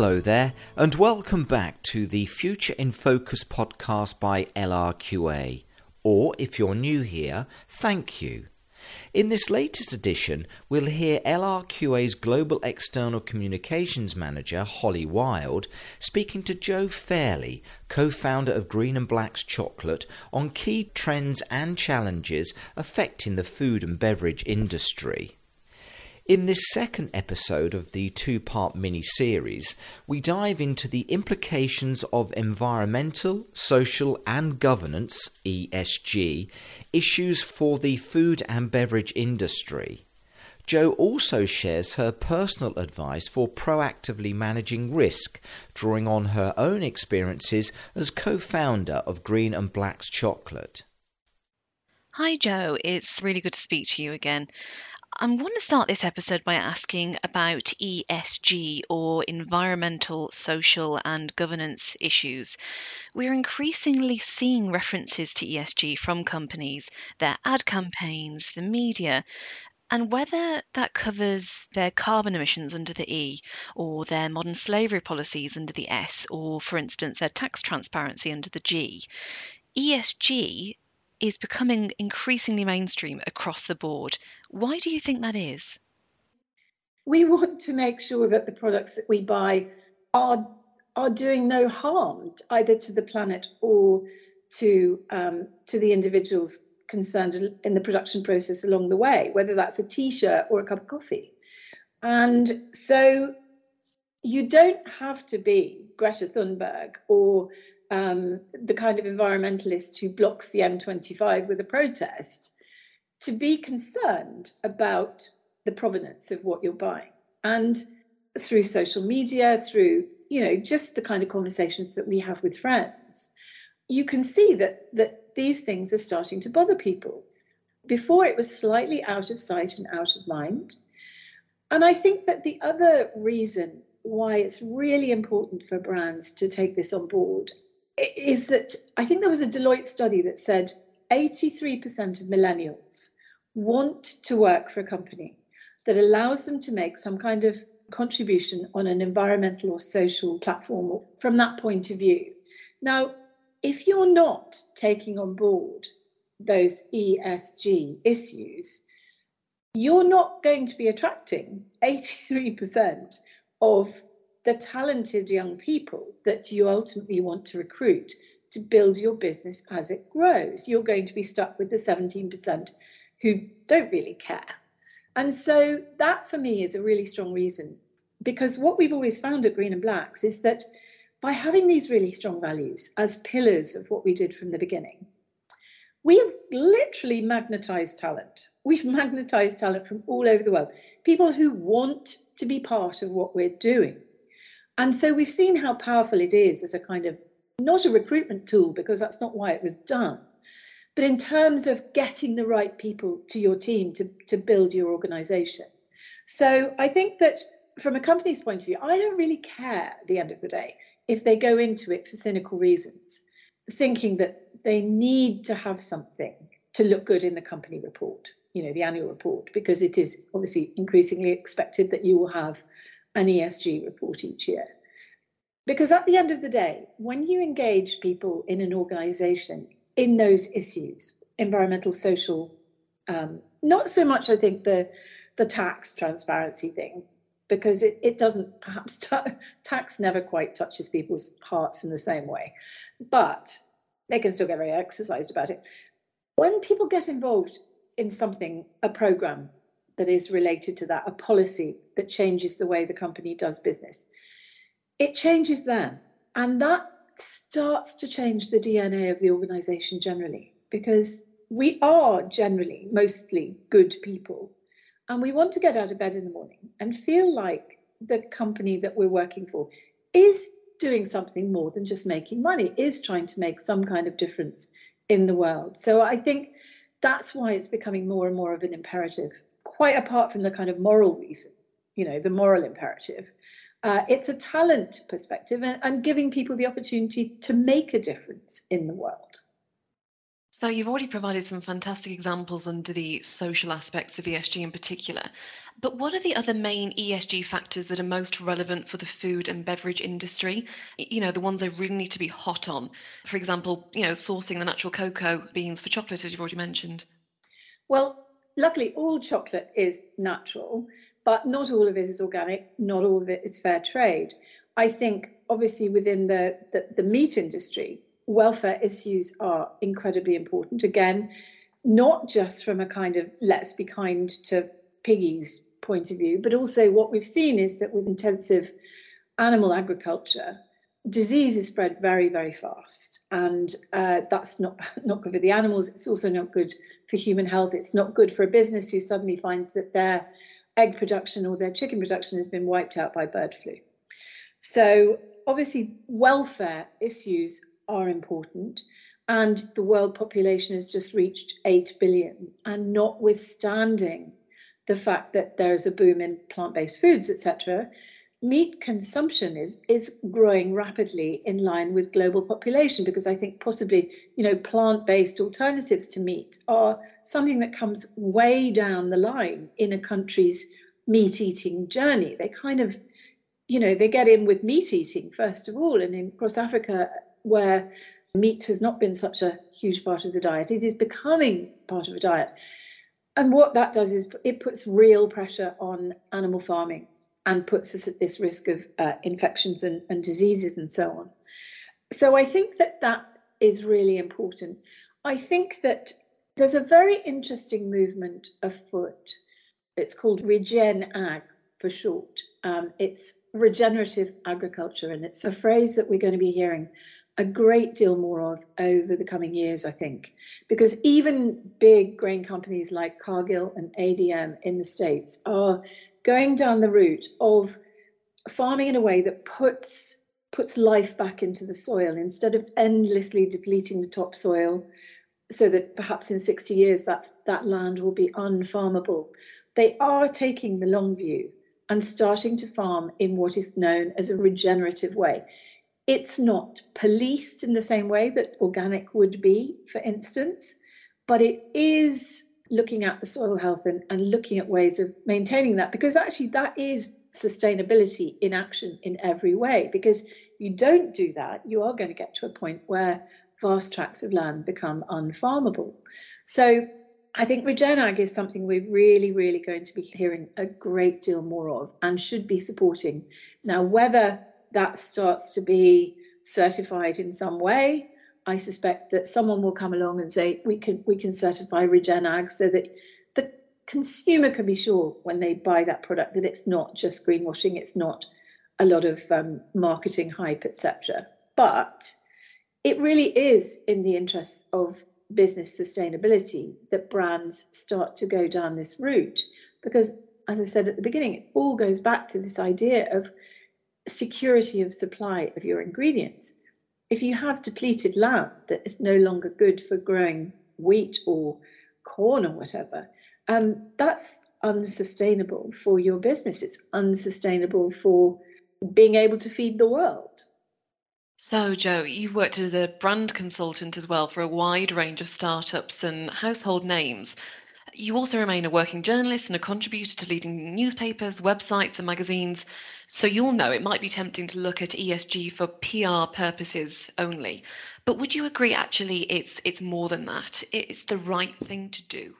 Hello there, and welcome back to the Future in Focus podcast by LRQA. Or, if you're new here, thank you. In this latest edition, we'll hear LRQA's Global External Communications Manager, Holly Wild, speaking to Jo Fairley, co founder of Green and Black's Chocolate, on key trends and challenges affecting the food and beverage industry. In this second episode of the two part mini series, we dive into the implications of environmental, social, and governance ESG issues for the food and beverage industry. Jo also shares her personal advice for proactively managing risk, drawing on her own experiences as co founder of Green and Black's Chocolate. Hi, Jo. It's really good to speak to you again. I'm going to start this episode by asking about ESG or environmental, social, and governance issues. We're increasingly seeing references to ESG from companies, their ad campaigns, the media, and whether that covers their carbon emissions under the E, or their modern slavery policies under the S, or, for instance, their tax transparency under the G. ESG is becoming increasingly mainstream across the board. Why do you think that is? We want to make sure that the products that we buy are are doing no harm either to the planet or to um, to the individuals concerned in the production process along the way, whether that's a t-shirt or a cup of coffee. And so you don't have to be Greta Thunberg or um, the kind of environmentalist who blocks the M25 with a protest to be concerned about the provenance of what you're buying. And through social media, through, you know, just the kind of conversations that we have with friends, you can see that that these things are starting to bother people. Before it was slightly out of sight and out of mind. And I think that the other reason why it's really important for brands to take this on board is that I think there was a Deloitte study that said 83% of millennials want to work for a company that allows them to make some kind of contribution on an environmental or social platform from that point of view. Now, if you're not taking on board those ESG issues, you're not going to be attracting 83% of the talented young people that you ultimately want to recruit to build your business as it grows. You're going to be stuck with the 17% who don't really care. And so that for me is a really strong reason because what we've always found at Green and Blacks is that by having these really strong values as pillars of what we did from the beginning, we have literally magnetized talent. We've magnetized talent from all over the world, people who want to be part of what we're doing. And so we've seen how powerful it is as a kind of not a recruitment tool because that's not why it was done, but in terms of getting the right people to your team to, to build your organization. So I think that from a company's point of view, I don't really care at the end of the day if they go into it for cynical reasons, thinking that they need to have something to look good in the company report, you know, the annual report, because it is obviously increasingly expected that you will have an ESG report each year. Because at the end of the day, when you engage people in an organization in those issues, environmental, social, um, not so much, I think, the, the tax transparency thing, because it, it doesn't perhaps, t- tax never quite touches people's hearts in the same way, but they can still get very exercised about it. When people get involved in something, a program that is related to that, a policy that changes the way the company does business. It changes them. And that starts to change the DNA of the organization generally, because we are generally mostly good people. And we want to get out of bed in the morning and feel like the company that we're working for is doing something more than just making money, is trying to make some kind of difference in the world. So I think that's why it's becoming more and more of an imperative quite apart from the kind of moral reason, you know, the moral imperative. Uh, it's a talent perspective and, and giving people the opportunity to make a difference in the world. So, you've already provided some fantastic examples under the social aspects of ESG in particular. But what are the other main ESG factors that are most relevant for the food and beverage industry? You know, the ones they really need to be hot on. For example, you know, sourcing the natural cocoa beans for chocolate, as you've already mentioned. Well, luckily, all chocolate is natural, but not all of it is organic, not all of it is fair trade. I think, obviously, within the, the, the meat industry, welfare issues are incredibly important. Again, not just from a kind of let's be kind to piggies point of view, but also what we've seen is that with intensive animal agriculture, disease is spread very, very fast, and uh, that's not not good for the animals. It's also not good for human health. It's not good for a business who suddenly finds that their egg production or their chicken production has been wiped out by bird flu. So obviously, welfare issues are important. And the world population has just reached 8 billion. And notwithstanding the fact that there is a boom in plant based foods, etc., meat consumption is, is growing rapidly in line with global population because I think possibly, you know, plant based alternatives to meat are something that comes way down the line in a country's meat eating journey. They kind of you know, they get in with meat eating first of all, and in across Africa, where meat has not been such a huge part of the diet. It is becoming part of a diet. And what that does is it puts real pressure on animal farming and puts us at this risk of uh, infections and, and diseases and so on. So I think that that is really important. I think that there's a very interesting movement afoot. It's called Regen Ag for short. Um, it's regenerative agriculture, and it's a phrase that we're going to be hearing a great deal more of over the coming years, I think, because even big grain companies like Cargill and ADM in the States are going down the route of farming in a way that puts puts life back into the soil instead of endlessly depleting the topsoil so that perhaps in 60 years that that land will be unfarmable. They are taking the long view and starting to farm in what is known as a regenerative way. It's not policed in the same way that organic would be, for instance, but it is looking at the soil health and, and looking at ways of maintaining that because actually that is sustainability in action in every way. Because you don't do that, you are going to get to a point where vast tracts of land become unfarmable. So I think Regen Ag is something we're really, really going to be hearing a great deal more of and should be supporting. Now, whether that starts to be certified in some way, I suspect that someone will come along and say we can we can certify Regen Ag so that the consumer can be sure when they buy that product that it's not just greenwashing, it's not a lot of um, marketing hype, etc. But it really is in the interests of business sustainability that brands start to go down this route because as I said at the beginning, it all goes back to this idea of security of supply of your ingredients. If you have depleted land that is no longer good for growing wheat or corn or whatever, um, that's unsustainable for your business. It's unsustainable for being able to feed the world. So, Jo, you've worked as a brand consultant as well for a wide range of startups and household names. You also remain a working journalist and a contributor to leading newspapers, websites, and magazines. So you'll know it might be tempting to look at ESG for PR purposes only. But would you agree actually it's it's more than that? It's the right thing to do.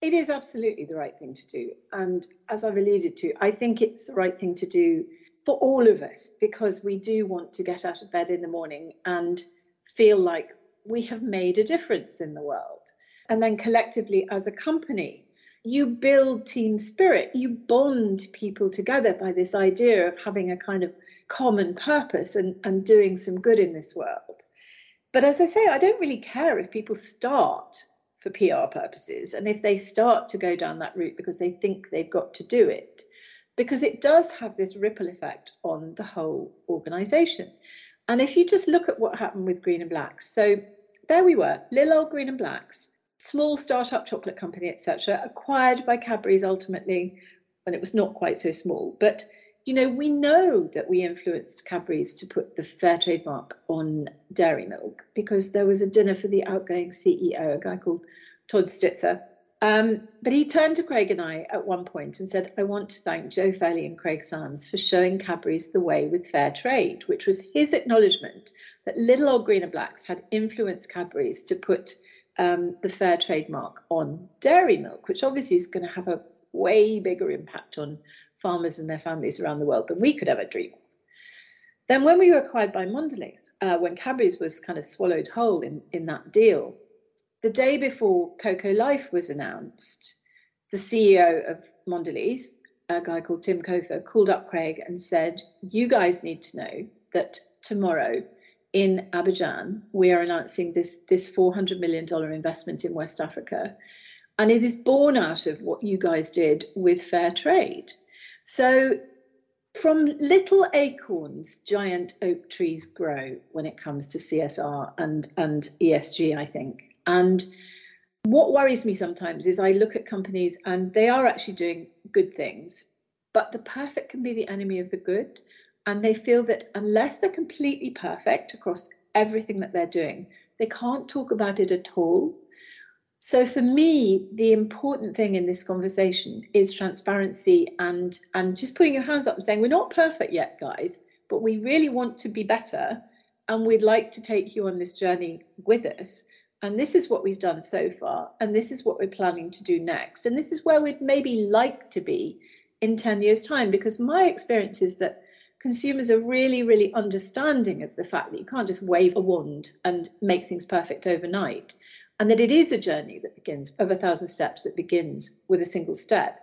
It is absolutely the right thing to do. And as I've alluded to, I think it's the right thing to do for all of us because we do want to get out of bed in the morning and feel like we have made a difference in the world and then collectively as a company you build team spirit. You bond people together by this idea of having a kind of common purpose and, and doing some good in this world. But as i say i don't really care if people start for pr purposes and if they start to go down that route because they think they've got to do it because it does have this ripple effect on the whole organization. And if you just look at what happened with green and blacks so there we were little old green and blacks small startup chocolate company, etc., acquired by Cadbury's ultimately when it was not quite so small. But you know, we know that we influenced Cadbury's to put the fair trade mark on dairy milk because there was a dinner for the outgoing CEO, a guy called Todd Stitzer. Um, but he turned to Craig and I at one point and said, I want to thank Jo Fairley and Craig Sams for showing Cadbury's the way with fair trade, which was his acknowledgement that little old greener blacks had influenced Cadbury's to put um, the fair trademark on dairy milk, which obviously is going to have a way bigger impact on farmers and their families around the world than we could ever dream of. Then, when we were acquired by Mondelez, uh, when Cadbury's was kind of swallowed whole in, in that deal, the day before Cocoa Life was announced, the CEO of Mondelez, a guy called Tim Cofer, called up Craig and said, You guys need to know that tomorrow in Abidjan, we are announcing this, this $400 million investment in West Africa. And it is born out of what you guys did with fair trade. So, from little acorns, giant oak trees grow when it comes to CSR and, and ESG, I think. And what worries me sometimes is I look at companies and they are actually doing good things, but the perfect can be the enemy of the good. And they feel that unless they're completely perfect across everything that they're doing, they can't talk about it at all. So for me, the important thing in this conversation is transparency and and just putting your hands up and saying we're not perfect yet, guys, but we really want to be better, and we'd like to take you on this journey with us. And this is what we've done so far, and this is what we're planning to do next, and this is where we'd maybe like to be in ten years' time. Because my experience is that consumers are really, really understanding of the fact that you can't just wave a wand and make things perfect overnight, and that it is a journey that begins of a thousand steps that begins with a single step.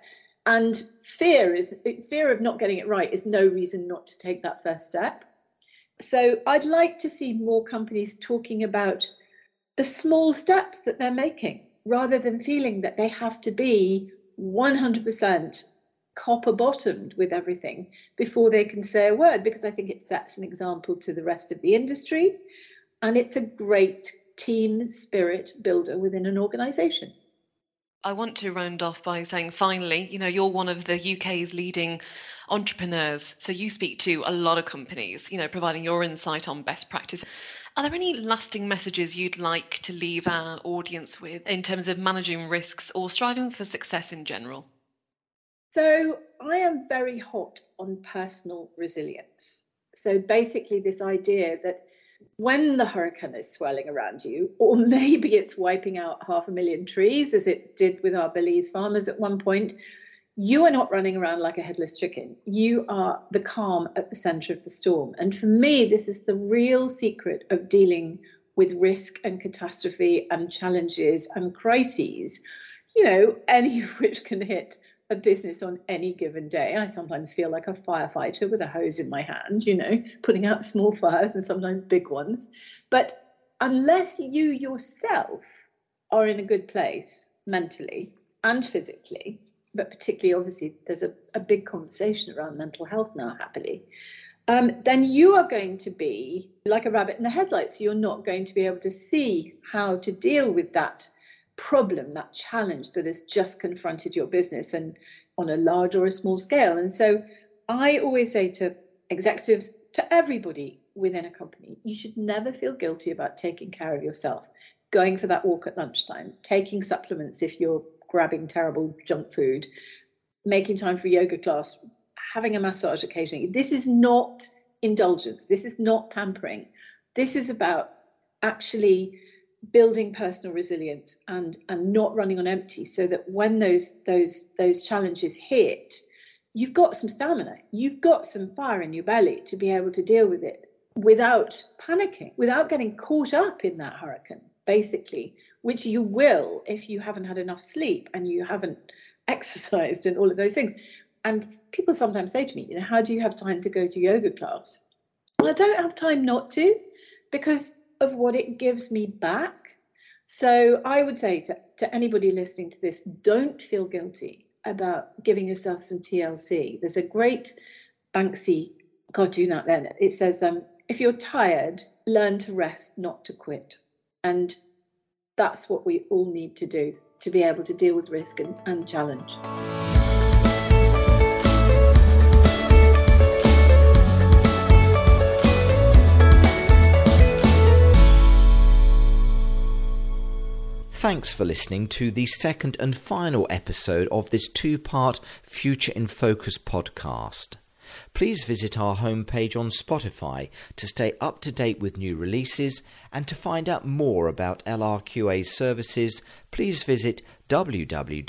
And fear is fear of not getting it right is no reason not to take that first step. So I'd like to see more companies talking about the small steps that they're making rather than feeling that they have to be 100% copper bottomed with everything before they can say a word because I think it sets an example to the rest of the industry and it's a great team spirit builder within an organization. I want to round off by saying finally, you know, you're one of the UK's leading entrepreneurs. So you speak to a lot of companies, you know, providing your insight on best practice. Are there any lasting messages you'd like to leave our audience with in terms of managing risks or striving for success in general? So I am very hot on personal resilience. So basically, this idea that when the hurricane is swirling around you, or maybe it's wiping out half a million trees, as it did with our Belize farmers at one point, you are not running around like a headless chicken. You are the calm at the center of the storm. And for me, this is the real secret of dealing with risk and catastrophe and challenges and crises, you know, any of which can hit a business on any given day. I sometimes feel like a firefighter with a hose in my hand, you know, putting out small fires and sometimes big ones. But unless you yourself are in a good place mentally and physically, but particularly obviously there's a, a big conversation around mental health now, happily. Um, then you are going to be like a rabbit in the headlights. You're not going to be able to see how to deal with that problem, that challenge that has just confronted your business and on a large or a small scale. And so I always say to executives, to everybody within a company, you should never feel guilty about taking care of yourself, going for that walk at lunchtime, taking supplements if you're grabbing terrible junk food, making time for yoga class, having a massage occasionally. This is not indulgence. This is not pampering. This is about actually building personal resilience and and not running on empty so that when those those those challenges hit you've got some stamina you've got some fire in your belly to be able to deal with it without panicking without getting caught up in that hurricane basically which you will if you haven't had enough sleep and you haven't exercised and all of those things. And people sometimes say to me you know how do you have time to go to yoga class? Well i don't have time not to because of what it gives me back. So I would say to, to anybody listening to this, don't feel guilty about giving yourself some TLC. There's a great Banksy cartoon out there. It says, um, if you're tired, learn to rest, not to quit. And that's what we all need to do to be able to deal with risk and, and challenge. Thanks for listening to the second and final episode of this two part Future in Focus podcast. Please visit our homepage on Spotify to stay up to date with new releases and to find out more about LRQA services, please visit www.lrqa.com.